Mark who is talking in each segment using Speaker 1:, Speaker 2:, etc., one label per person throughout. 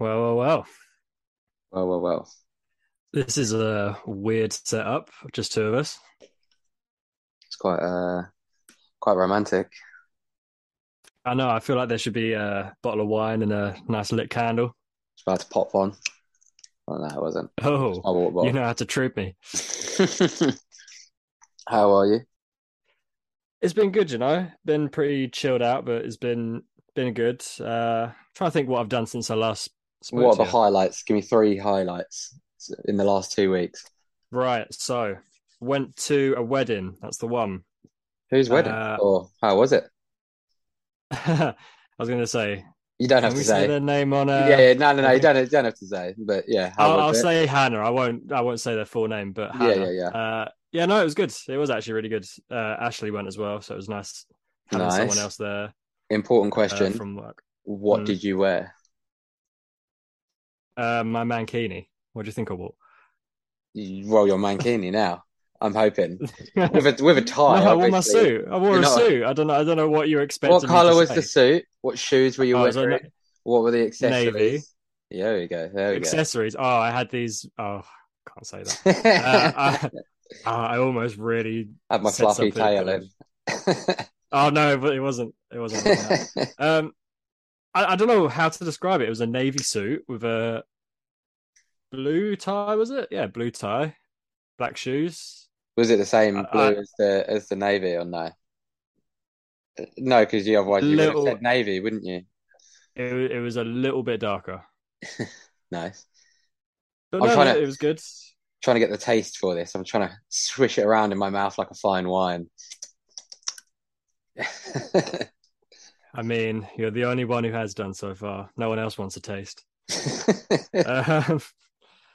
Speaker 1: Well, well, well.
Speaker 2: Well, well, well.
Speaker 1: This is a weird setup, just two of us.
Speaker 2: It's quite uh quite romantic.
Speaker 1: I know, I feel like there should be a bottle of wine and a nice lit candle.
Speaker 2: It's about to pop one. Oh no, it wasn't.
Speaker 1: Oh, you know how to treat me.
Speaker 2: How are you?
Speaker 1: It's been good, you know. Been pretty chilled out, but it's been been good. Uh trying to think what I've done since I last
Speaker 2: What are the
Speaker 1: you.
Speaker 2: highlights? Give me three highlights in the last two weeks.
Speaker 1: Right, so went to a wedding. That's the one.
Speaker 2: Whose wedding?
Speaker 1: Uh,
Speaker 2: or how was it?
Speaker 1: I was going to say,
Speaker 2: You don't have to
Speaker 1: say
Speaker 2: say.
Speaker 1: their name on? Uh,
Speaker 2: yeah, yeah, no, no, no. You don't, you don't have to say. But yeah, how
Speaker 1: I'll, I'll say Hannah. I won't. I won't say their full name, but
Speaker 2: Yeah,
Speaker 1: Hannah.
Speaker 2: yeah, yeah.
Speaker 1: Uh, yeah, no, it was good. It was actually really good. Uh, Ashley went as well, so it was nice having
Speaker 2: Nice.
Speaker 1: someone else there
Speaker 2: Important
Speaker 1: uh,
Speaker 2: question.
Speaker 1: from work.
Speaker 2: What
Speaker 1: Mm.
Speaker 2: did you wear?
Speaker 1: Uh, my mankini. What do you think I wore?
Speaker 2: You roll your mankini now. I'm hoping with a with a tie.
Speaker 1: no, I wore my suit. I wore
Speaker 2: You're
Speaker 1: a
Speaker 2: not-
Speaker 1: suit. I don't know. I don't know what you're expecting.
Speaker 2: What color was
Speaker 1: say.
Speaker 2: the suit? What shoes were you
Speaker 1: Oh, a
Speaker 2: wearing? What were the accessories?
Speaker 1: Navy.
Speaker 2: Yeah, there we go. There we
Speaker 1: accessories? Oh, I had these. Oh, can't say that.
Speaker 2: go.
Speaker 1: Uh, I, I almost really.
Speaker 2: Had my fluffy tail in.
Speaker 1: Oh no, but it wasn't. It wasn't. Like that. Um, I, I don't know how to describe it. It was a navy suit with a blue tie. Was it? Yeah, blue tie, black shoes.
Speaker 2: Was it the same
Speaker 1: I-
Speaker 2: blue
Speaker 1: I-
Speaker 2: as the as the navy or no? No, because you otherwise you would
Speaker 1: Little-
Speaker 2: have said navy, wouldn't you?
Speaker 1: It, it was a little bit darker,
Speaker 2: Nice.
Speaker 1: but
Speaker 2: I'm
Speaker 1: no,
Speaker 2: trying to-
Speaker 1: it was good.
Speaker 2: Trying to get the taste for this. I'm trying to swish it around in my mouth like a fine wine.
Speaker 1: I mean, you're the only one who has done so far. No one else wants a taste.
Speaker 2: I'll
Speaker 1: um,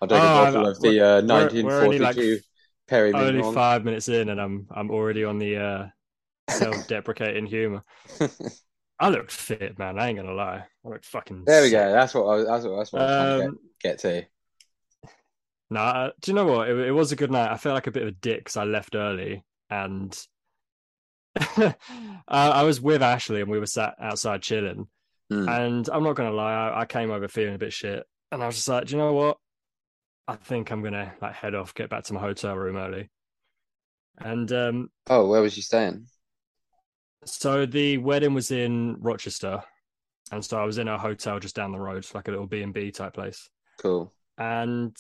Speaker 1: Um,
Speaker 2: take a
Speaker 1: Oh,
Speaker 2: bottle of the uh,
Speaker 1: we're- we're like,
Speaker 2: 1942 Perry
Speaker 1: only five minutes in, and I'm I'm already on the uh, self-deprecating humor. I looked fit, man. I ain't gonna lie. I looked fucking.
Speaker 2: There we
Speaker 1: sick.
Speaker 2: go. That's what I was, that's what, that's what I'm trying to
Speaker 1: Um,
Speaker 2: get, get to.
Speaker 1: No, uh, do you know what? It, it was a good night. I felt like a bit of a dick because I left early, and I, I was with Ashley, and we were sat outside chilling.
Speaker 2: Hmm.
Speaker 1: And I'm not gonna lie, I, I came over feeling a bit shit, and I was just like, do you know what? I think I'm gonna like head off, get back to my hotel room early. And um,
Speaker 2: Oh, where was you staying?
Speaker 1: so the wedding was in Rochester, and so I was in a hotel just down the road, like a little B and B type place.
Speaker 2: Cool.
Speaker 1: and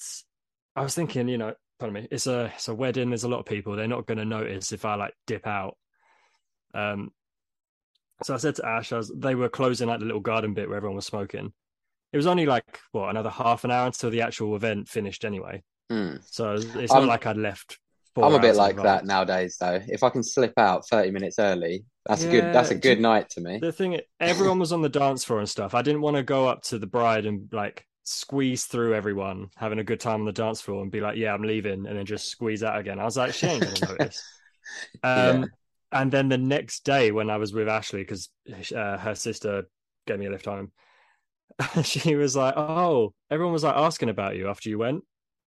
Speaker 1: I was thinking, you know, pardon me, it's a it's a wedding. There's a lot of people. They're not going to notice if I like dip out. Um, so I said to Ash, I was, they were closing like the little garden bit where everyone was smoking. It was only like what another half an hour until the actual event finished anyway.
Speaker 2: Hmm.
Speaker 1: So it's it's
Speaker 2: I'm-
Speaker 1: not like I'd left.
Speaker 2: I'm a bit like that nowadays, though. If I can slip out 30 minutes early, that's a good. That's a good night to me.
Speaker 1: The thing, everyone was on the dance floor and stuff. I didn't want to go up to the bride and like squeeze through everyone having a good time on the dance floor and be like, "Yeah, I'm leaving," and then just squeeze out again. I was like, "She ain't gonna notice." Um,
Speaker 2: Yeah.
Speaker 1: And then the next day, when I was with Ashley, because uh, her sister gave me a lift home, she was like, "Oh, everyone was like asking about you after you went,"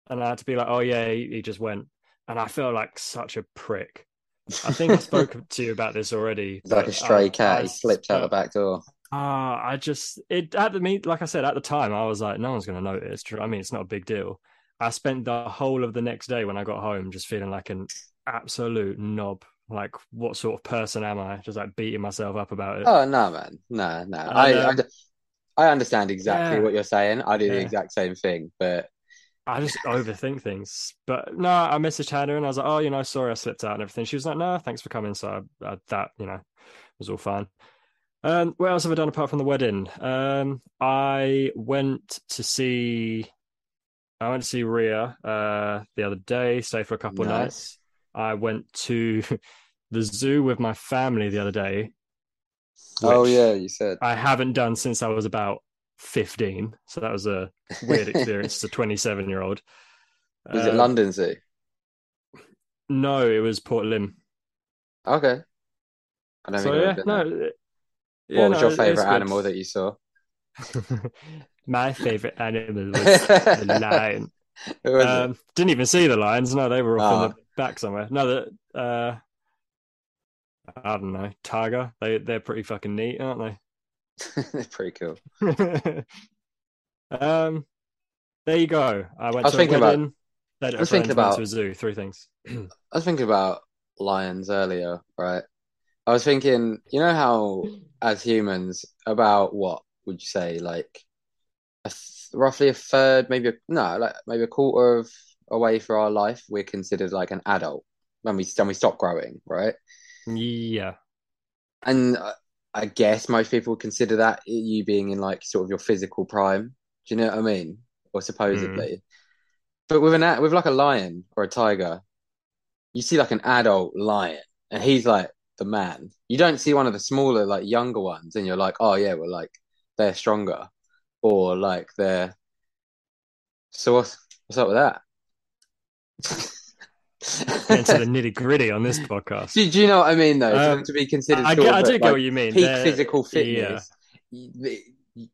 Speaker 1: and I had to be like, "Oh yeah, he, he just went," and I felt like such a prick. I think I spoke to you about this already.
Speaker 2: Like a stray
Speaker 1: uh,
Speaker 2: cat.
Speaker 1: I
Speaker 2: He slipped out the back door.
Speaker 1: Ah, I just it at the meet like I said at the time I was like no one's gonna notice. I mean it's not a big deal. I spent the whole of the next day when I got home just feeling like an absolute knob. Like what sort of person am I? Just like beating myself up about it.
Speaker 2: Oh no, man, no, no.
Speaker 1: And,
Speaker 2: I, I
Speaker 1: um,
Speaker 2: I understand exactly
Speaker 1: yeah.
Speaker 2: what you're saying. I do the exact same thing, but
Speaker 1: I just overthink things. But no, I messaged Hannah and I was like, oh, you know, sorry I slipped out and everything. She was like, no, thanks for coming. So I, I, that you know was all fine. Um, what else have I done apart from the wedding? Um, I went to see, I went to see Ria uh the other day. stay for a couple of
Speaker 2: Nice.
Speaker 1: nights. I went to the zoo with my family the other day.
Speaker 2: Oh yeah, you said.
Speaker 1: I haven't done since I was about fifteen. So that was a weird experience as a twenty-seven-year-old.
Speaker 2: Was it
Speaker 1: Um,
Speaker 2: London Zoo?
Speaker 1: No, it was Port Lympne.
Speaker 2: Okay. I don't
Speaker 1: So
Speaker 2: think
Speaker 1: yeah, no. it- yeah,
Speaker 2: What was
Speaker 1: no,
Speaker 2: your favorite animal that you saw?
Speaker 1: My favorite animal was the lion. Um, didn't even see the lions. No, they were off in
Speaker 2: Ah.
Speaker 1: the back somewhere. No, the uh, I don't know, tiger. They they're pretty fucking neat, aren't
Speaker 2: they? they're Pretty cool.
Speaker 1: Um, there you go. I went
Speaker 2: I was
Speaker 1: to a
Speaker 2: thinking about-
Speaker 1: wedding. Let
Speaker 2: I was thinking about-
Speaker 1: to a zoo. Three things.
Speaker 2: I was thinking about lions earlier, right? I was thinking, you know how as humans, about what would you say, like a th roughly a third, maybe a, no, like maybe a quarter of away way through our life, we're considered like an adult when we when we stop growing, right?
Speaker 1: Yeah.
Speaker 2: And I, I guess most people would consider that you being in like sort of your physical prime. Do you know what I mean? Or supposedly. Mm. But with an with like a lion or a tiger, you see like an adult lion, and he's like the man. You don't see one of the smaller, like younger ones, and you're like, oh yeah, well, like they're stronger, or like they're. So what's what's up with that?
Speaker 1: Get into the nitty gritty on this podcast.
Speaker 2: do, do you know what I mean though? To-
Speaker 1: Um,
Speaker 2: to be considered,
Speaker 1: I,
Speaker 2: sort
Speaker 1: get, I do
Speaker 2: at,
Speaker 1: get
Speaker 2: like,
Speaker 1: what you mean.
Speaker 2: peak
Speaker 1: They're-
Speaker 2: physical
Speaker 1: yeah.
Speaker 2: fitness. You,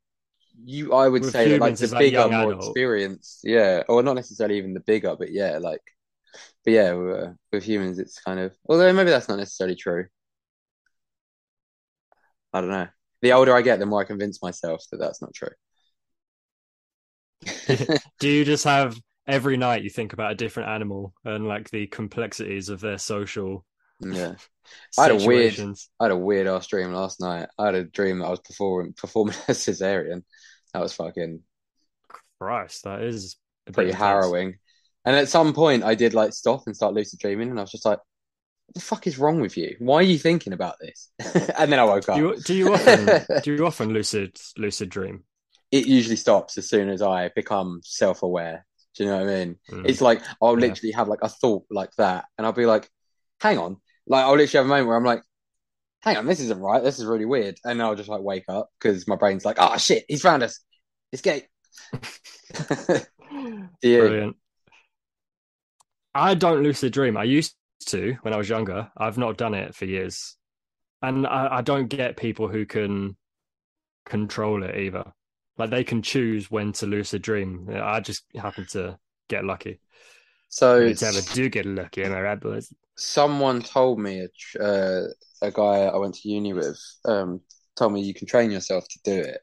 Speaker 2: you, I would
Speaker 1: With
Speaker 2: say, that, like the
Speaker 1: it's like
Speaker 2: bigger, more
Speaker 1: adult.
Speaker 2: experienced, yeah, or not necessarily even the bigger, but yeah, like, but yeah, with, uh, with humans, it's kind of, although maybe that's not necessarily true. I don't know. The older I get, the more I convince myself that that's not true.
Speaker 1: Do you just have every night you think about a different animal and like the complexities of their social
Speaker 2: Yeah, I had a weird- I had a weird ass dream last night. I had a dream that I was performing performing a cesarean. That was fucking
Speaker 1: Christ, that is
Speaker 2: pretty
Speaker 1: intense.
Speaker 2: harrowing. And at some point, I did like stop and start lucid dreaming, and I was just like, "What the fuck is wrong with you? Why are you thinking about this?" and then I woke up.
Speaker 1: Do you, do you often do you often lucid lucid dream?
Speaker 2: It usually stops as soon as I become self-aware. Do you know what I mean?
Speaker 1: Mm.
Speaker 2: It's like I'll
Speaker 1: Yeah.
Speaker 2: literally have like a thought like that, and I'll be like, "Hang on!" Like I'll literally have a moment where I'm like, "Hang on, this isn't right. This is really weird," and I'll just like wake up because my brain's like, "Oh shit, he's found us. Escape!" Do you?
Speaker 1: Brilliant. I don't lucid dream. I used to when I was younger. I've not done it for years. And I, I don't get people who can control it either. Like they can choose when to lucid dream. I just happen to get lucky.
Speaker 2: So
Speaker 1: It's ever do get lucky, am I right, boys?
Speaker 2: someone told me a uh, a guy I went to uni with um, told me you can train yourself to do it.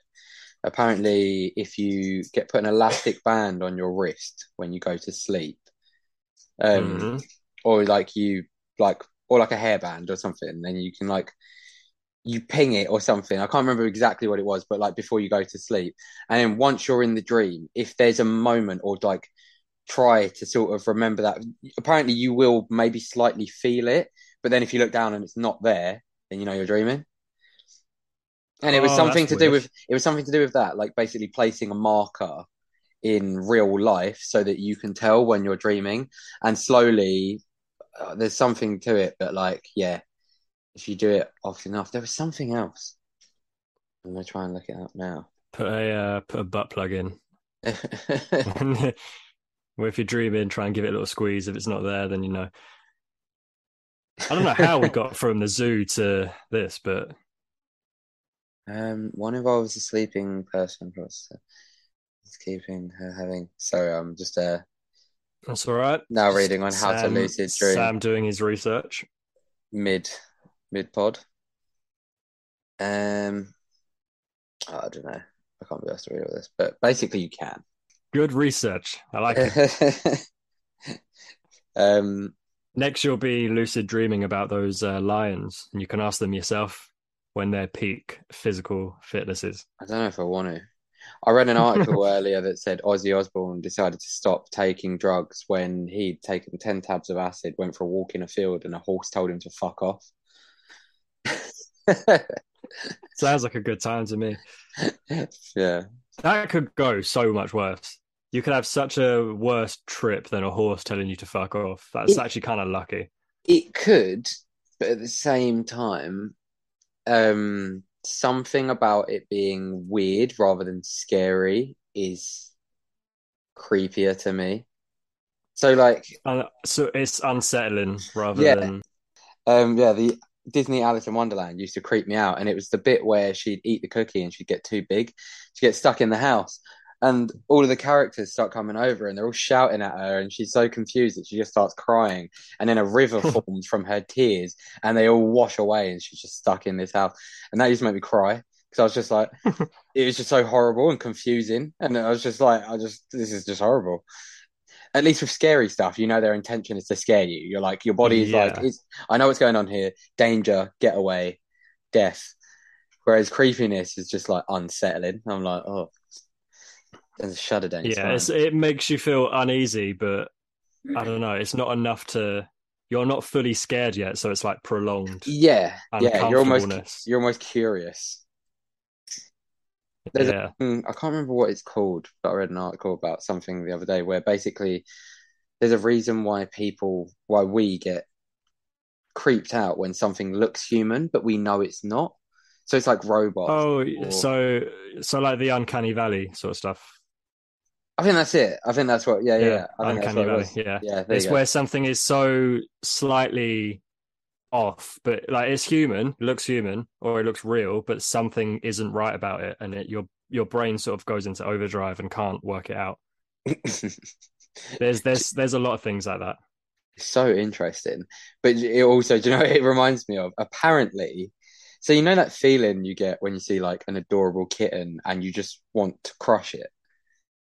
Speaker 2: Apparently, if you get put an elastic band on your wrist when you go to sleep, um,
Speaker 1: Mhm.
Speaker 2: or like you like or like a hairband or something, then you can like you ping it or something. I can't remember exactly what it was, but like before you go to sleep, and then once you're in the dream, if there's a moment or like try to sort of remember that. Apparently, you will maybe slightly feel it, but then if you look down and it's not there, then you know you're dreaming. And it was
Speaker 1: Oh,
Speaker 2: something to do with it was something to do with that, like basically placing a marker in real life so that you can tell when you're dreaming, and slowly uh, there's something to it. But like, yeah, if you do it often enough, there was something else. I'm gonna try and look it up now.
Speaker 1: Put a uh, put a butt plug in. well, if you're dreaming, try and give it a little squeeze. If it's not there, then you know. I don't know how we got from the zoo to this, but
Speaker 2: Um, one involves a sleeping person uh, keeping her having. Sorry, I'm just uh
Speaker 1: that's all right.
Speaker 2: now reading on how to
Speaker 1: Sam-
Speaker 2: lucid dream
Speaker 1: Sam doing his research.
Speaker 2: mid mid pod. Um, oh, I don't know. I can't be asked to read all this, but basically you can.
Speaker 1: Good research. I like it.
Speaker 2: um,
Speaker 1: Next, you'll be lucid dreaming about those uh, lions, and you can ask them yourself when their peak physical fitness is.
Speaker 2: I don't know if I want to. I read an article earlier that said Ozzy Osbourne decided to stop taking drugs when he'd taken 10 tabs of acid, went for a walk in a field, and a horse told him to fuck off.
Speaker 1: Sounds like a good time to me.
Speaker 2: yeah.
Speaker 1: That could go so much worse. You could have such a worse trip than a horse telling you to fuck off. That's
Speaker 2: It-
Speaker 1: actually kind of lucky.
Speaker 2: It could, but at the same time, um, something about it being weird rather than scary is creepier to me. So, like,
Speaker 1: Uh, so it's unsettling rather
Speaker 2: Yeah.
Speaker 1: than
Speaker 2: um, yeah, the Disney Alice in Wonderland used to creep me out, and it was the bit where she'd eat the cookie and she'd get too big, she'd get stuck in the house, and all of the characters start coming over and they're all shouting at her, and she's so confused that she just starts crying, and then a river forms from her tears, and they all wash away, and she's just stuck in this house, and that used to make me cry. because I was just like, it was just so horrible and confusing, and I was just like, I just this is just horrible. At least with scary stuff, you know their intention is to scare you. You're like your body is
Speaker 1: Yeah.
Speaker 2: like, it's, I know what's going on here. Danger, get away, death. Whereas creepiness is just like unsettling. I'm like, oh, there's a shudder down
Speaker 1: Yeah, it's, it makes you feel uneasy, but I don't know. It's not enough to. You're not fully scared yet, so it's like prolonged
Speaker 2: Yeah, yeah, you're almost you're almost curious. There's
Speaker 1: yeah.
Speaker 2: Mm, I can't remember what it's called, but I read an article about something the other day where basically there's a reason why people, why we get creeped out when something looks human, but we know it's not. So it's like robots.
Speaker 1: Oh,
Speaker 2: or-
Speaker 1: so so like the uncanny valley sort of stuff.
Speaker 2: I think that's it. I think that's what. Yeah, yeah.
Speaker 1: Yeah,
Speaker 2: yeah. I think that's
Speaker 1: uncanny
Speaker 2: it
Speaker 1: valley.
Speaker 2: was.
Speaker 1: Yeah,
Speaker 2: Yeah,
Speaker 1: it's where something is so slightly off, but like it's human, looks human, or it looks real, but something isn't right about it, and it, your your brain sort of goes into overdrive and can't work it out. There's there's there's a lot of things like that.
Speaker 2: so interesting. But it also, do you know, what it reminds me of apparently. So you know that feeling you get when you see like an adorable kitten and you just want to crush it.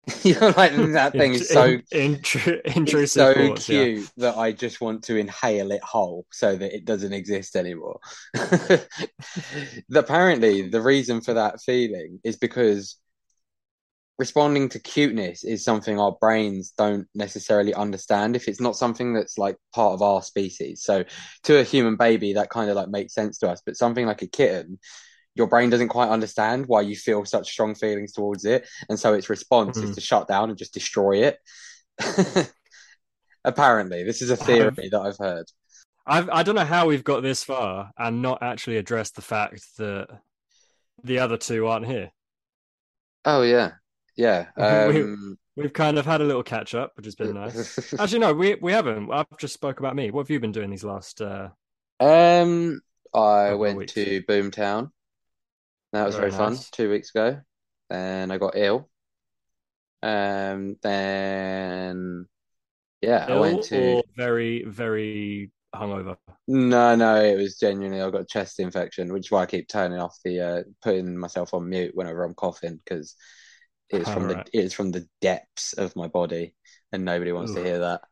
Speaker 2: You're like mm, that thing is so
Speaker 1: In- intru-
Speaker 2: it's
Speaker 1: intrusive
Speaker 2: so
Speaker 1: thoughts, yeah.
Speaker 2: cute that I just want to inhale it whole so that it doesn't exist anymore. Apparently, the reason for that feeling is because responding to cuteness is something our brains don't necessarily understand if it's not something that's like part of our species. So to a human baby, that kind of like makes sense to us, but something like a kitten, your brain doesn't quite understand why you feel such strong feelings towards it, and so its response is
Speaker 1: Mm.
Speaker 2: to shut down and just destroy it. Apparently, this is a theory that I've heard.
Speaker 1: I've, I don't know how we've got this far and not actually addressed the fact that the other two aren't here.
Speaker 2: Oh yeah, yeah.
Speaker 1: We-
Speaker 2: Um,
Speaker 1: We've kind of had a little catch up, which has been nice. Actually, no, we we haven't. I've just spoke about me. What have you been doing these last? Uh...
Speaker 2: um, I went
Speaker 1: weeks.
Speaker 2: to Boomtown. That was
Speaker 1: Very
Speaker 2: very fun. Two weeks ago, and I got ill. Um, then yeah, I went to.
Speaker 1: very very hungover?
Speaker 2: No, no, it was genuinely I got a chest infection, which is why I keep turning off the uh putting myself on mute whenever I'm coughing because it's from
Speaker 1: Alright.
Speaker 2: the it's from the depths of my body and nobody wants to hear that.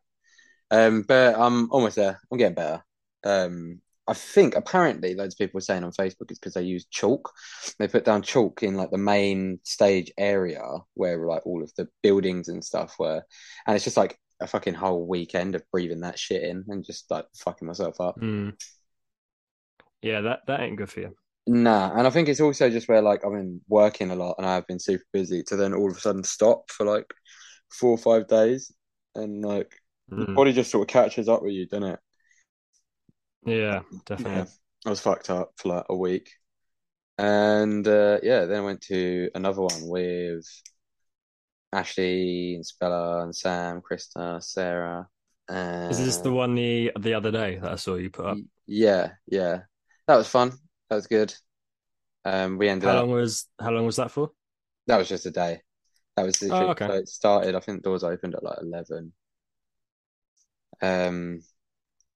Speaker 2: Um, but I'm almost there. I'm getting better. Um, I think apparently loads of people were saying on Facebook it's because they use chalk. They put down chalk in like the main stage area where like all of the buildings and stuff were, and it's just like a fucking whole weekend of breathing that shit in and just like fucking myself up.
Speaker 1: Mm. Yeah, that that ain't good for you.
Speaker 2: Nah, and I think it's also just where like I've been working a lot and I've been super busy to then all of a sudden stop for like four or five days and like your
Speaker 1: Mm.
Speaker 2: body just sort of catches up with you, doesn't it?
Speaker 1: Yeah, definitely.
Speaker 2: Yeah. I was fucked up for like a week. And uh yeah, then I went to another one with Ashley and Spella and Sam, Krista, Sarah. Uh,
Speaker 1: Is this the one the the other day that I saw you put up?
Speaker 2: yeah, yeah. That was fun. That was good. Um we ended
Speaker 1: How
Speaker 2: up
Speaker 1: long was how long was that for?
Speaker 2: That was just a day. That was literally
Speaker 1: Oh, okay.
Speaker 2: so it started. I think doors opened at like eleven. Um,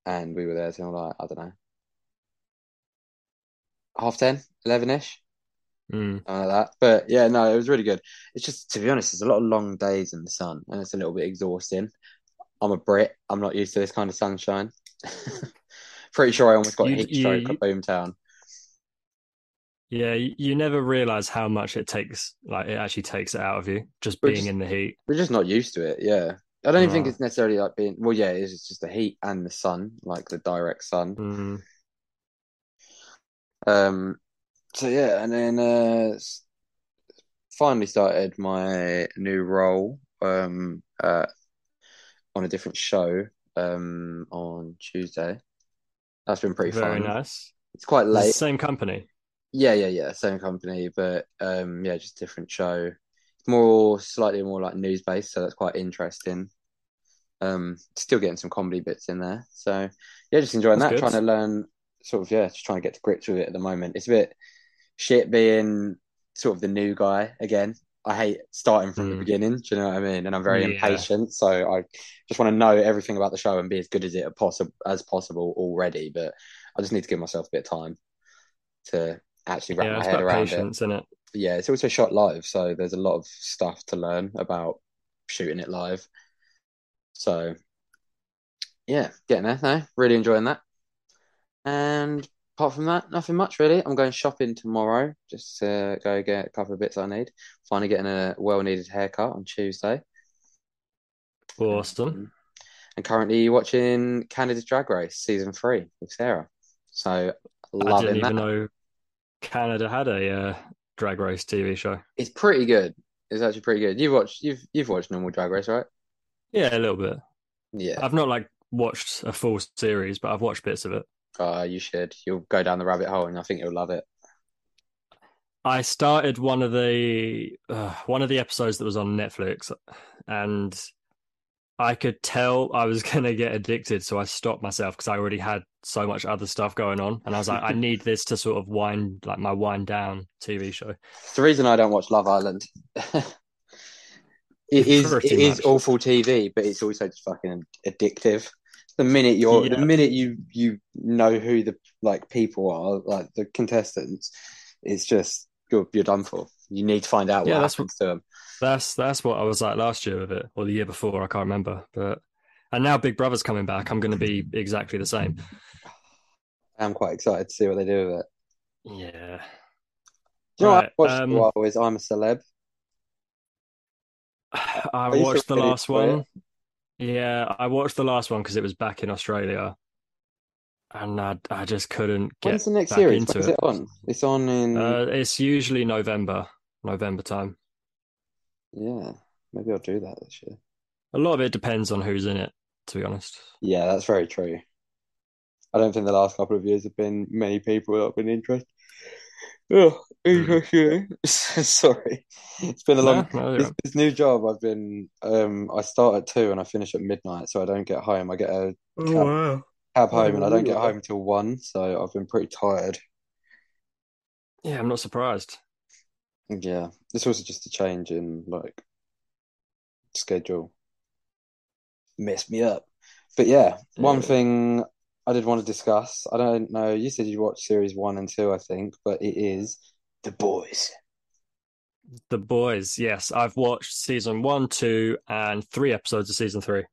Speaker 2: and we were there till like I don't know, half ten, eleven ish,
Speaker 1: Mm.
Speaker 2: like that. But yeah, no, it was really good. It's just to be honest, there's a lot of long days in the sun, and it's a little bit exhausting. I'm a Brit. I'm not used to this kind of sunshine. Pretty sure I almost got
Speaker 1: You-
Speaker 2: heat stroke at Boomtown.
Speaker 1: Yeah, you, you never realize how much it takes, like it actually takes it out of you, just
Speaker 2: But
Speaker 1: being
Speaker 2: just-
Speaker 1: in the heat.
Speaker 2: We're just not used to it. Yeah, I don't even think it's necessarily like being. Well, yeah, it is. It's just the heat and the sun, like the direct sun.
Speaker 1: Mm.
Speaker 2: Um, so yeah, and then uh, finally started my new role um uh, on a different show um on Tuesday. That's been pretty
Speaker 1: Very
Speaker 2: fun.
Speaker 1: nice.
Speaker 2: It's quite
Speaker 1: It's
Speaker 2: late.
Speaker 1: same company.
Speaker 2: Yeah, yeah, yeah, same company, but um yeah, just different show. More slightly more like news based, so that's quite interesting. Um, still getting some comedy bits in there. So yeah, just enjoying
Speaker 1: That's
Speaker 2: that,
Speaker 1: good.
Speaker 2: trying to learn sort of yeah, just trying to get to grips with it at the moment. It's a bit shit being sort of the new guy again. I hate starting from the
Speaker 1: Mm.
Speaker 2: beginning, do you know what I mean? And I'm very
Speaker 1: Yeah.
Speaker 2: impatient, so I just want to know everything about the show and be as good as it possible as possible already. But I just need to give myself a bit of time to actually wrap
Speaker 1: Yeah,
Speaker 2: my head around
Speaker 1: patience, isn't it?
Speaker 2: Yeah, it's also shot live, so there's a lot of stuff to learn about shooting it live. So, yeah, getting there. No, really enjoying that. And apart from that, nothing much really. I'm going shopping tomorrow. Just to go get a couple of bits I need. Finally getting a well-needed haircut on Tuesday.
Speaker 1: Awesome.
Speaker 2: And currently watching Canada's Drag Race season three with Sarah. So
Speaker 1: I
Speaker 2: loving
Speaker 1: didn't even
Speaker 2: that.
Speaker 1: know Canada had a uh, drag race TV show.
Speaker 2: It's pretty good. It's actually pretty good. You've watched you've you've watched normal Drag Race, right?
Speaker 1: Yeah, a little bit.
Speaker 2: Yeah.
Speaker 1: I've not like watched a full series, but I've watched bits of it.
Speaker 2: Uh, you should. You'll go down the rabbit hole, and I think you'll love it.
Speaker 1: I started one of the uh, one of the episodes that was on Netflix, and I could tell I was gonna get addicted, so I stopped myself because I already had so much other stuff going on, and I was like, I need this to sort of wind like my wind down TV show.
Speaker 2: It's the reason I don't watch Love Island. it is
Speaker 1: Pretty
Speaker 2: it is awful TV, but it's also just fucking addictive. The minute you're
Speaker 1: Yeah.
Speaker 2: the minute you you know who the like people are, like the contestants, it's just you're you're done for. You need to find out what
Speaker 1: Yeah, that's
Speaker 2: happens to them.
Speaker 1: That's that's what I was like last year with it, or the year before. I can't remember, but and now Big Brother's coming back. I'm going to be exactly the same.
Speaker 2: I'm quite excited to see what they do with it.
Speaker 1: Yeah.
Speaker 2: Do you know what
Speaker 1: Right,
Speaker 2: I watched
Speaker 1: um,
Speaker 2: a while is I'm a Celeb.
Speaker 1: I watched the last one. Yeah, I watched the last one because it was back in Australia, and I I just couldn't get
Speaker 2: When's the next
Speaker 1: back
Speaker 2: series?
Speaker 1: into it.
Speaker 2: it on? It's on in
Speaker 1: Uh, it's usually November, November time.
Speaker 2: Yeah. Maybe I'll do that this year.
Speaker 1: A lot of it depends on who's in it, to be honest.
Speaker 2: Yeah, that's very true. I don't think the last couple of years have been many people that have been interested. Oh, interesting. Sorry, it's been a long.
Speaker 1: No, no,
Speaker 2: This,
Speaker 1: right.
Speaker 2: this new job, I've been. Um, I start at two and I finish at midnight, so I don't get home. I get a
Speaker 1: Oh,
Speaker 2: cab,
Speaker 1: wow.
Speaker 2: cab home, and I don't
Speaker 1: Oh,
Speaker 2: get home till one. So I've been pretty tired.
Speaker 1: Yeah, I'm not surprised.
Speaker 2: Yeah, it's also just a change in like schedule. Messed me up. But yeah, one
Speaker 1: Yeah.
Speaker 2: thing I did want to discuss. I don't know. You said you watched series one and two, I think, but it is The Boys.
Speaker 1: The Boys, yes, I've watched season one, two, and three episodes of season three.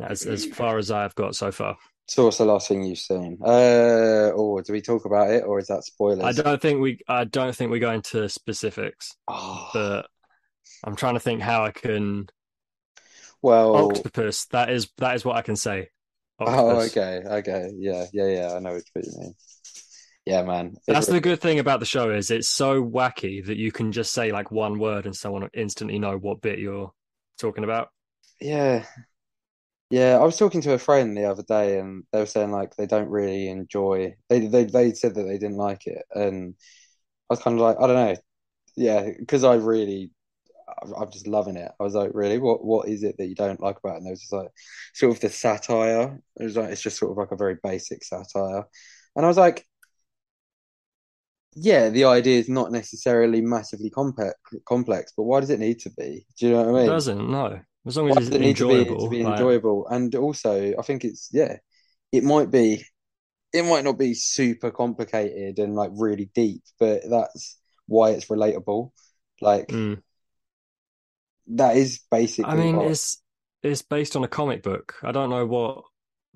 Speaker 1: As as far as I've got so far.
Speaker 2: So what's the last thing you've seen? Uh, or do we talk about it, or is that
Speaker 1: I don't think we I don't think we go into specifics,
Speaker 2: Oh,
Speaker 1: but I'm trying to think how I can
Speaker 2: well,
Speaker 1: octopus. That is that is what I can say.
Speaker 2: oh, okay, okay, yeah, yeah, yeah. I know what you mean. Yeah, man.
Speaker 1: That's the good thing about the show is it's so wacky that you can just say like one word and someone will instantly know what bit you're talking about.
Speaker 2: Yeah, yeah. I was talking to a friend the other day, and they were saying like they don't really enjoy. They they they said that they didn't like it, and I was kind of like, I don't know. Yeah, because I really, I'm just loving it. I was like, really, what what is it that you don't like about it? And it was just like sort of the satire. It was like it's just sort of like a very basic satire, and I was like, yeah, the idea is not necessarily massively complex, complex, but why does it need to be? Do you know what I
Speaker 1: It
Speaker 2: mean?
Speaker 1: doesn't, no. As long as it's
Speaker 2: need to be
Speaker 1: enjoyable.
Speaker 2: to be
Speaker 1: like-
Speaker 2: enjoyable? And also, I think it's yeah, it might be, it might not be super complicated and like really deep, but that's why it's relatable. Like
Speaker 1: Mm.
Speaker 2: that is basically
Speaker 1: I mean, it's it's based on a comic book. I don't know what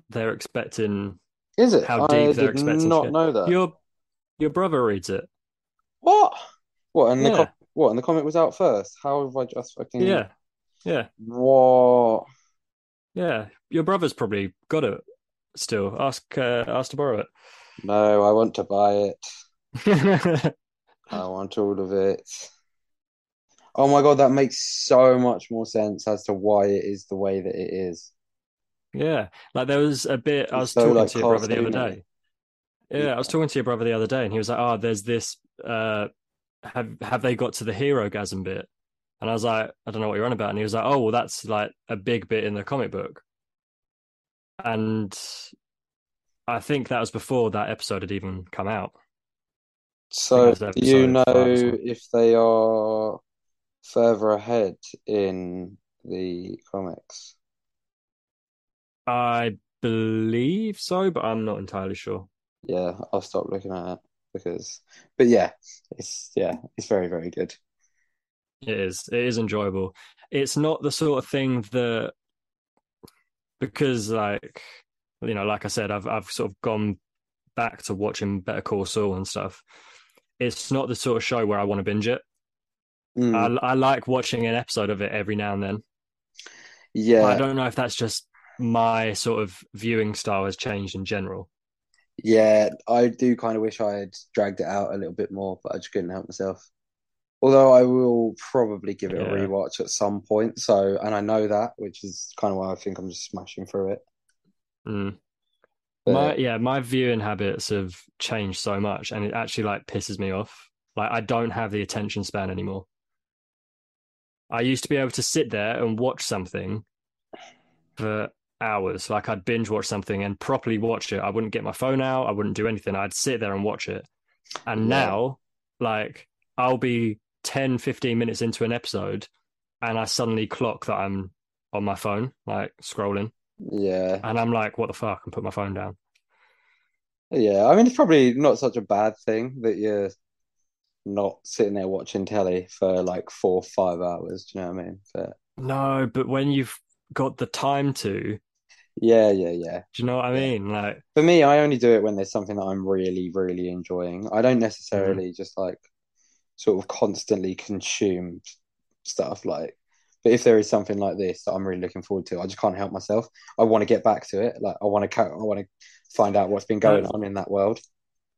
Speaker 1: they're expecting.
Speaker 2: is it?
Speaker 1: how
Speaker 2: I
Speaker 1: deep they're
Speaker 2: did
Speaker 1: expecting
Speaker 2: not know that.
Speaker 1: Your your brother reads it.
Speaker 2: What? What? And the
Speaker 1: Yeah.
Speaker 2: com what? And the comic was out first. How have I just fucking
Speaker 1: Yeah, yeah,
Speaker 2: What?
Speaker 1: yeah. Your brother's probably got it still. Ask uh, ask to borrow it.
Speaker 2: No, I want to buy it. I want all of it. Oh my God, that makes so much more sense as to why it is the way that it is.
Speaker 1: Yeah, like there was a bit I was
Speaker 2: so,
Speaker 1: talking
Speaker 2: like,
Speaker 1: to your brother the other day. Yeah, I was talking to your brother the other day, and he was like, "Oh, there's this. Uh, have have they got to the Herogasm bit?" And I was like, "I don't know what you're on about." And he was like, "Oh, well, that's like a big bit in the comic book." And I think that was before that episode had even come out.
Speaker 2: So, do you
Speaker 1: episode five or
Speaker 2: know if they are further ahead in the comics?
Speaker 1: I believe so, but I'm not entirely sure.
Speaker 2: Yeah, I'll stop looking at it. because, but yeah, it's yeah, it's very very good.
Speaker 1: It is. It is enjoyable. It's not the sort of thing that because like you know, like I said, I've I've sort of gone back to watching Better Call Saul and stuff. It's not the sort of show where I want to binge it.
Speaker 2: Mm,
Speaker 1: I, I like watching an episode of it every now and then.
Speaker 2: yeah,
Speaker 1: I don't know if that's just my sort of viewing style has changed in general.
Speaker 2: yeah, I do kind of wish I had dragged it out a little bit more, but I just couldn't help myself. Although I will probably give it a rewatch at some point. So, and I know that, which is kind of why I think I'm just smashing through it.
Speaker 1: Mm.
Speaker 2: But
Speaker 1: My yeah, my viewing habits have changed so much, and it actually like pisses me off. Like I don't have the attention span anymore. I used to be able to sit there and watch something for hours. Like I'd binge watch something and properly watch it. I wouldn't get my phone out. I wouldn't do anything. I'd sit there and watch it. And
Speaker 2: Yeah.
Speaker 1: now, like I'll be 10, 15 minutes into an episode, and I suddenly clock that I'm on my phone, like scrolling,
Speaker 2: yeah,
Speaker 1: and I'm like, "What the fuck?" and put my phone down.
Speaker 2: yeah. I mean, it's probably not such a bad thing that you're not sitting there watching telly for like four, or five hours. Do you know what I mean? But
Speaker 1: No, but when you've got the time to,
Speaker 2: yeah, yeah, yeah.
Speaker 1: do you know what I mean? Like,
Speaker 2: For me, I only do it when there's something that I'm really, really enjoying. I don't necessarily mm-hmm. just like sort of constantly consume stuff like, but if there is something like this that I'm really looking forward to, I just can't help myself. I want to get back to it. Like I want to, I want to find out what's been going on in that world.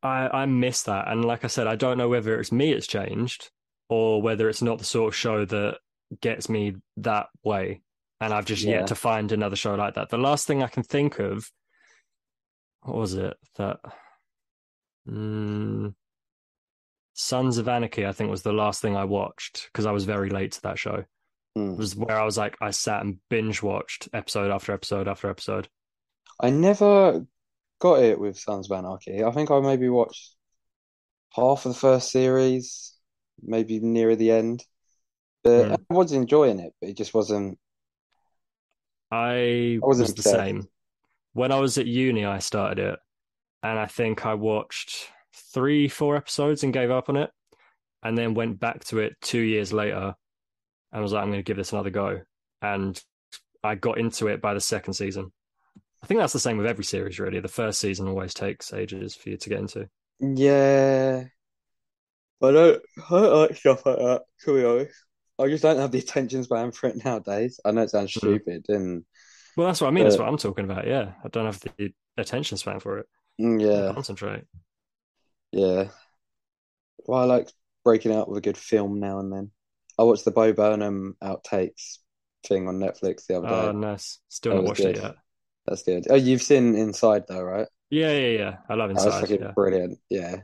Speaker 1: I I miss that, and like I said, I don't know whether it's me it's changed or whether it's not the sort of show that gets me that way, and I've just
Speaker 2: Yeah.
Speaker 1: yet to find another show like that. The last thing I can think of, what was it that? Mm, Sons of Anarchy, I think, was the last thing I watched because I was very late to that show.
Speaker 2: Hmm.
Speaker 1: was where I was like, I sat and binge watched episode after episode after episode.
Speaker 2: I never got it with Sons of Anarchy. I think I maybe watched half of the first series, maybe nearer the end. But
Speaker 1: Hmm.
Speaker 2: I was enjoying it, but it just wasn't.
Speaker 1: I
Speaker 2: I wasn't
Speaker 1: was the same. When I was at uni, I started it, and I think I watched three, four episodes and gave up on it, and then went back to it two years later, and was like, I'm going to give this another go, and I got into it by the second season. I think that's the same with every series, really. The first season always takes ages for you to get into.
Speaker 2: Yeah, I don't, I don't like stuff like that, to be honest. I just don't have the attention span for it nowadays. I know it sounds
Speaker 1: Hmm.
Speaker 2: stupid, and
Speaker 1: Well, that's what I mean. That's
Speaker 2: Uh,
Speaker 1: what I'm talking about. Yeah, I don't have the attention span for it.
Speaker 2: mm, yeah,
Speaker 1: Concentrate.
Speaker 2: Yeah. Well, I like breaking out with a good film now and then. I watched the Bo Burnham outtakes thing on Netflix the other day.
Speaker 1: Oh, nice. Still
Speaker 2: That
Speaker 1: not
Speaker 2: was
Speaker 1: watched it yet.
Speaker 2: That's good. Oh, you've seen Inside though, right?
Speaker 1: Yeah, yeah, yeah. I love
Speaker 2: That
Speaker 1: That's
Speaker 2: fucking
Speaker 1: Yeah.
Speaker 2: brilliant. Yeah.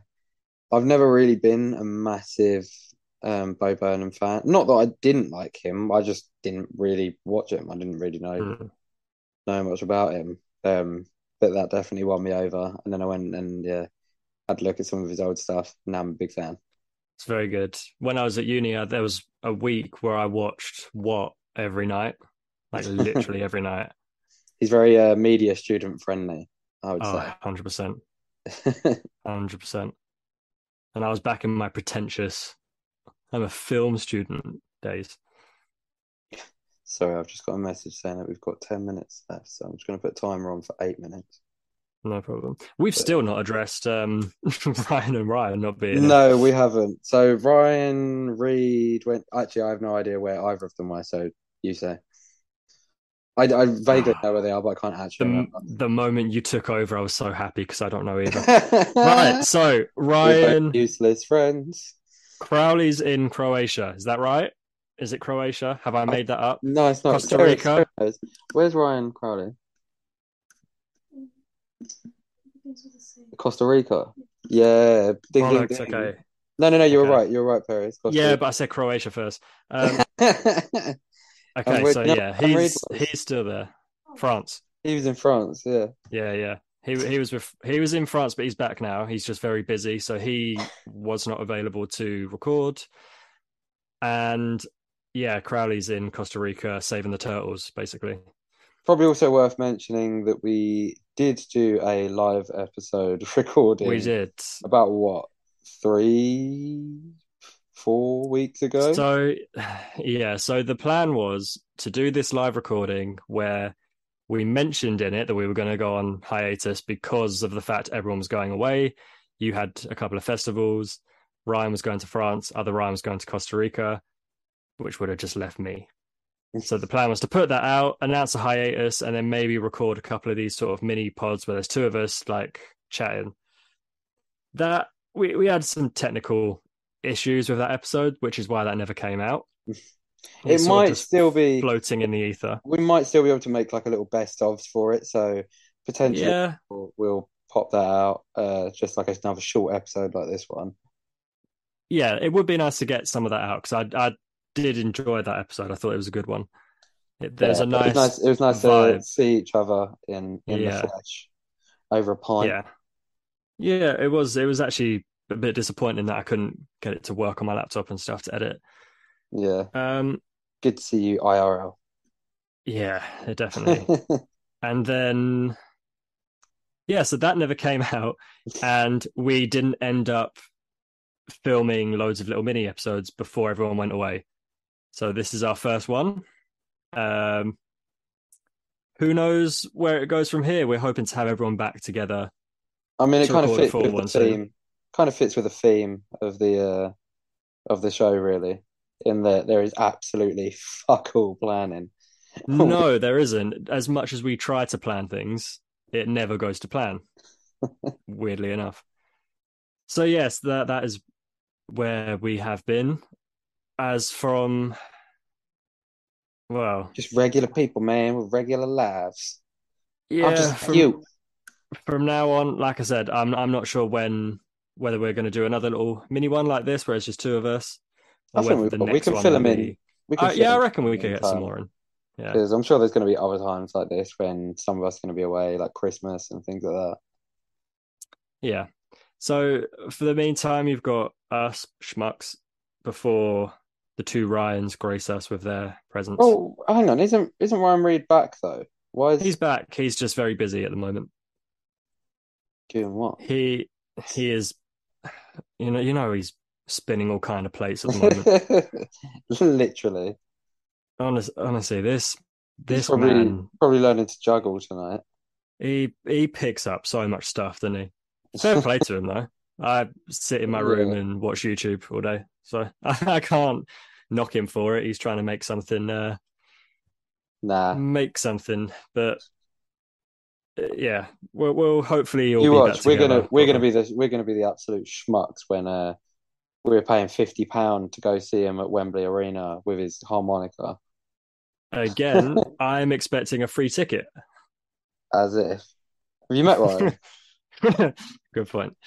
Speaker 2: I've never really been a massive um Bo Burnham fan. Not that I didn't like him, I just didn't really watch him. I didn't really know
Speaker 1: Mm.
Speaker 2: know much about him. Um, but that definitely won me over. And then I went and yeah, had a look at some of his old stuff. Now I'm a big fan.
Speaker 1: It's very good. When I was at uni, uh, there was a week where I watched What every night, like literally every night.
Speaker 2: He's very uh, media student friendly, I would
Speaker 1: Oh, 100%. 100%. And I was back in my pretentious, I'm a film student days.
Speaker 2: Sorry, I've just got a message saying that we've got 10 minutes left, so I'm just going to put a timer on for eight minutes.
Speaker 1: No problem. We've still not addressed um, Ryan and Ryan not being.
Speaker 2: No, we haven't. So Ryan Reed went. Actually, I have no idea where either of them were. So you say. I, I vaguely know where they are, but I can't actually
Speaker 1: The,
Speaker 2: remember.
Speaker 1: the moment you took over, I was so happy because I don't know either.
Speaker 2: right,
Speaker 1: so Ryan
Speaker 2: useless friends.
Speaker 1: Crowley's in Croatia. Is that right? Is it Croatia? Have I made that up?
Speaker 2: No, it's not.
Speaker 1: Costa Rica?
Speaker 2: Where's Ryan Crowley? Costa Rica. Yeah. Ding, ding,
Speaker 1: Bollocks,
Speaker 2: ding.
Speaker 1: okay.
Speaker 2: No, no, no. You're
Speaker 1: Okay.
Speaker 2: right. You're right, Perry. It's Costa
Speaker 1: Yeah,
Speaker 2: Rica.
Speaker 1: but I said Croatia first. Um, okay, so
Speaker 2: no,
Speaker 1: yeah,
Speaker 2: I'm
Speaker 1: he's he's still there. France.
Speaker 2: He was in France. Yeah.
Speaker 1: Yeah, yeah. He he was with he was in France, but he's back now. He's just very busy, so he was not available to record. And yeah, Crowley's in Costa Rica saving the turtles, basically.
Speaker 2: Probably also worth mentioning that we did do a live episode recording.
Speaker 1: We did.
Speaker 2: About what? three, four weeks ago.
Speaker 1: So, yeah, so the plan was to do this live recording where we mentioned in it that we were going to go on hiatus because of the fact everyone was going away. You had a couple of festivals. Ryan was going to France. Other Ryan was going to Costa Rica, which would have just left me. So the plan was to put that out, announce a hiatus, and then maybe record a couple of these sort of mini pods where there's two of us like chatting. That we we had some technical issues with that episode, which is why that never came out.
Speaker 2: it might still be.
Speaker 1: floating in the ether.
Speaker 2: We might still be able to make like a little best ofs for it. So potentially
Speaker 1: Yeah,
Speaker 2: we'll, we'll pop that out, uh, just like another short episode like this one.
Speaker 1: yeah, it would be nice to get some of that out because I I did enjoy that episode. I thought it was a good one. It, there's
Speaker 2: Yeah,
Speaker 1: a nice,
Speaker 2: It was nice. It was nice to see each other in in
Speaker 1: Yeah.
Speaker 2: the flesh over a pint.
Speaker 1: yeah, yeah. It was it was actually a bit disappointing that I couldn't get it to work on my laptop and stuff to edit.
Speaker 2: Yeah.
Speaker 1: Um,
Speaker 2: Good to see you IRL.
Speaker 1: yeah, definitely. and then yeah, so that never came out, and we didn't end up filming loads of little mini episodes before everyone went away. So this is our first one. Um, who knows where it goes from here? We're hoping to have everyone back together.
Speaker 2: I mean, it kind of fits with the
Speaker 1: soon.
Speaker 2: theme. Kind of fits with the theme of the uh, of the show, really. In that there is absolutely fuck all planning.
Speaker 1: No, there isn't. As much as we try to plan things, it never goes to plan. weirdly enough. So yes, that that is where we have been. As from well,
Speaker 2: Just regular people, man, with regular lives.
Speaker 1: yeah,
Speaker 2: I'm just
Speaker 1: from,
Speaker 2: you.
Speaker 1: from now on, like I said, I'm I'm not sure when whether we're going to do another little mini one like this where it's just two of us,
Speaker 2: I think we. We can fill them in.
Speaker 1: be-
Speaker 2: We can
Speaker 1: Uh, yeah, I reckon we could get some more in. Yeah,
Speaker 2: Because I'm sure there's going to be other times like this when some of us are going to be away, like Christmas and things like that.
Speaker 1: yeah. So for the meantime, you've got us schmucks before the two Ryans grace us with their presence.
Speaker 2: Oh, hang on, isn't isn't Ryan Reed back though? Why is
Speaker 1: He's back. He's just very busy at the moment.
Speaker 2: doing what?
Speaker 1: He he is, you know, you know, he's spinning all kind of plates at the moment.
Speaker 2: Literally,
Speaker 1: Honest, honestly, this this
Speaker 2: probably
Speaker 1: man,
Speaker 2: probably learning to juggle tonight.
Speaker 1: he he picks up so much stuff, doesn't he? Fair play to him though. I sit in my room
Speaker 2: Yeah.
Speaker 1: and watch YouTube all day, so I, I can't knock him for it. He's trying to make something, uh,
Speaker 2: Nah,
Speaker 1: make something, but uh, yeah, we'll, we'll hopefully all
Speaker 2: you
Speaker 1: be
Speaker 2: watch. We're gonna we're gonna be the we're gonna be the absolute schmucks when uh we're paying fifty pound to go see him at Wembley Arena with his harmonica,
Speaker 1: again. I'm expecting a free ticket.
Speaker 2: as if. Have you met Ryan?
Speaker 1: Good point.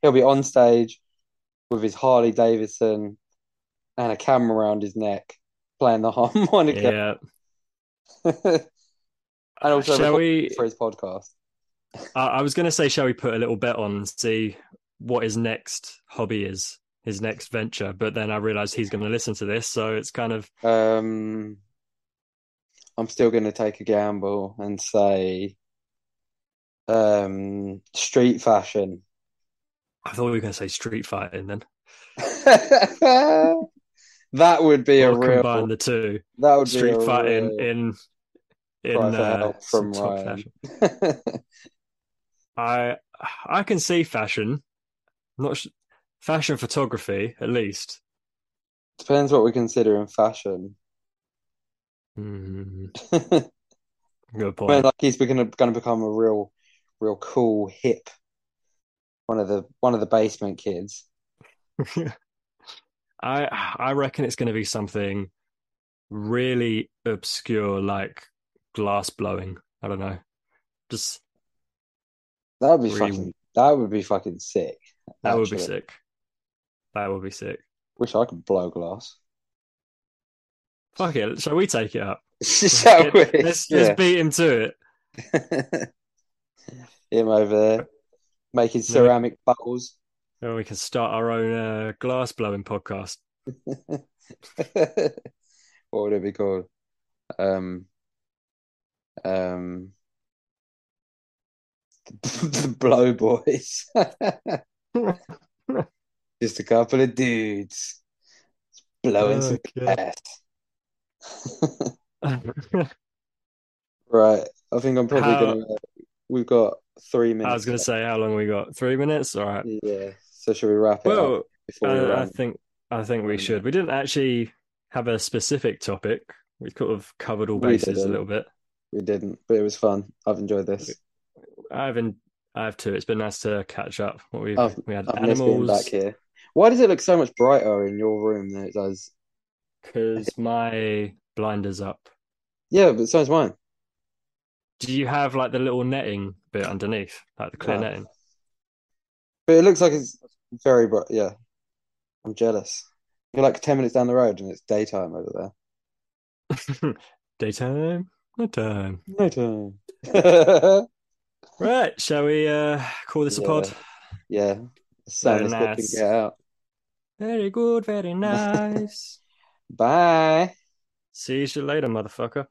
Speaker 2: He'll be on stage with his Harley Davidson and a camera around his neck, playing the harmonica,
Speaker 1: Yeah.
Speaker 2: and also
Speaker 1: Shall we?
Speaker 2: for his podcast.
Speaker 1: I, I was going to say, shall we put a little bet on and see what his next hobby is, his next venture? But then I realized he's going to listen to this, so it's kind of
Speaker 2: Um, I'm still going to take a gamble and say, um, street fashion.
Speaker 1: I thought we were going to say street fighting. Then
Speaker 2: That would be a
Speaker 1: or
Speaker 2: real.
Speaker 1: combine the two,
Speaker 2: That would be
Speaker 1: street
Speaker 2: a
Speaker 1: fighting
Speaker 2: real
Speaker 1: in in
Speaker 2: for
Speaker 1: uh,
Speaker 2: from
Speaker 1: top fashion. I I can see fashion, not sh- fashion photography at least.
Speaker 2: Depends what we consider in fashion. I
Speaker 1: good point.
Speaker 2: like he's going to going to become a real, real cool hip. One of the one of the basement kids.
Speaker 1: I I reckon it's going to be something really obscure, like glass blowing. I don't know. Just
Speaker 2: That would be
Speaker 1: Really-
Speaker 2: fucking. That would be fucking sick.
Speaker 1: that would be sick. That would be sick.
Speaker 2: Wish I could blow glass.
Speaker 1: Fuck it. Shall we take it up?
Speaker 2: Shall we?
Speaker 1: let's
Speaker 2: Yeah.
Speaker 1: let's beat him to it.
Speaker 2: Him over there making
Speaker 1: Yeah.
Speaker 2: ceramic
Speaker 1: We can start our own uh, glass blowing podcast.
Speaker 2: what would it be called? Um, um, the Blow Boys. Just a couple of dudes blowing some
Speaker 1: Okay.
Speaker 2: gas. Right. I think I'm probably
Speaker 1: How
Speaker 2: gonna. We've got three minutes.
Speaker 1: I was gonna
Speaker 2: left.
Speaker 1: say how long we got? Three minutes? All right.
Speaker 2: Yeah. So should we wrap it up
Speaker 1: Well,
Speaker 2: before we
Speaker 1: uh, I, think I think we should. We didn't actually have a specific topic. We could have covered all bases a little bit.
Speaker 2: We didn't, but it was fun. I've enjoyed this.
Speaker 1: I haven't. I have too. It's been nice to catch up. What we we had
Speaker 2: I've being back
Speaker 1: animals
Speaker 2: here. Why does it look so much brighter in your room than it does?
Speaker 1: because my blinders up.
Speaker 2: Yeah, but so is mine.
Speaker 1: Do you have like the little netting bit underneath, like the clear netting?
Speaker 2: But it looks like it's very bright. Yeah, I'm jealous. You're like 10 minutes down the road and it's daytime over there.
Speaker 1: Daytime, nighttime.
Speaker 2: Nighttime.
Speaker 1: Right, shall we uh call this a pod?
Speaker 2: Yeah. Yeah. The sun is looking
Speaker 1: nice.
Speaker 2: to get out.
Speaker 1: Very good, very nice.
Speaker 2: Bye.
Speaker 1: See you later, motherfucker.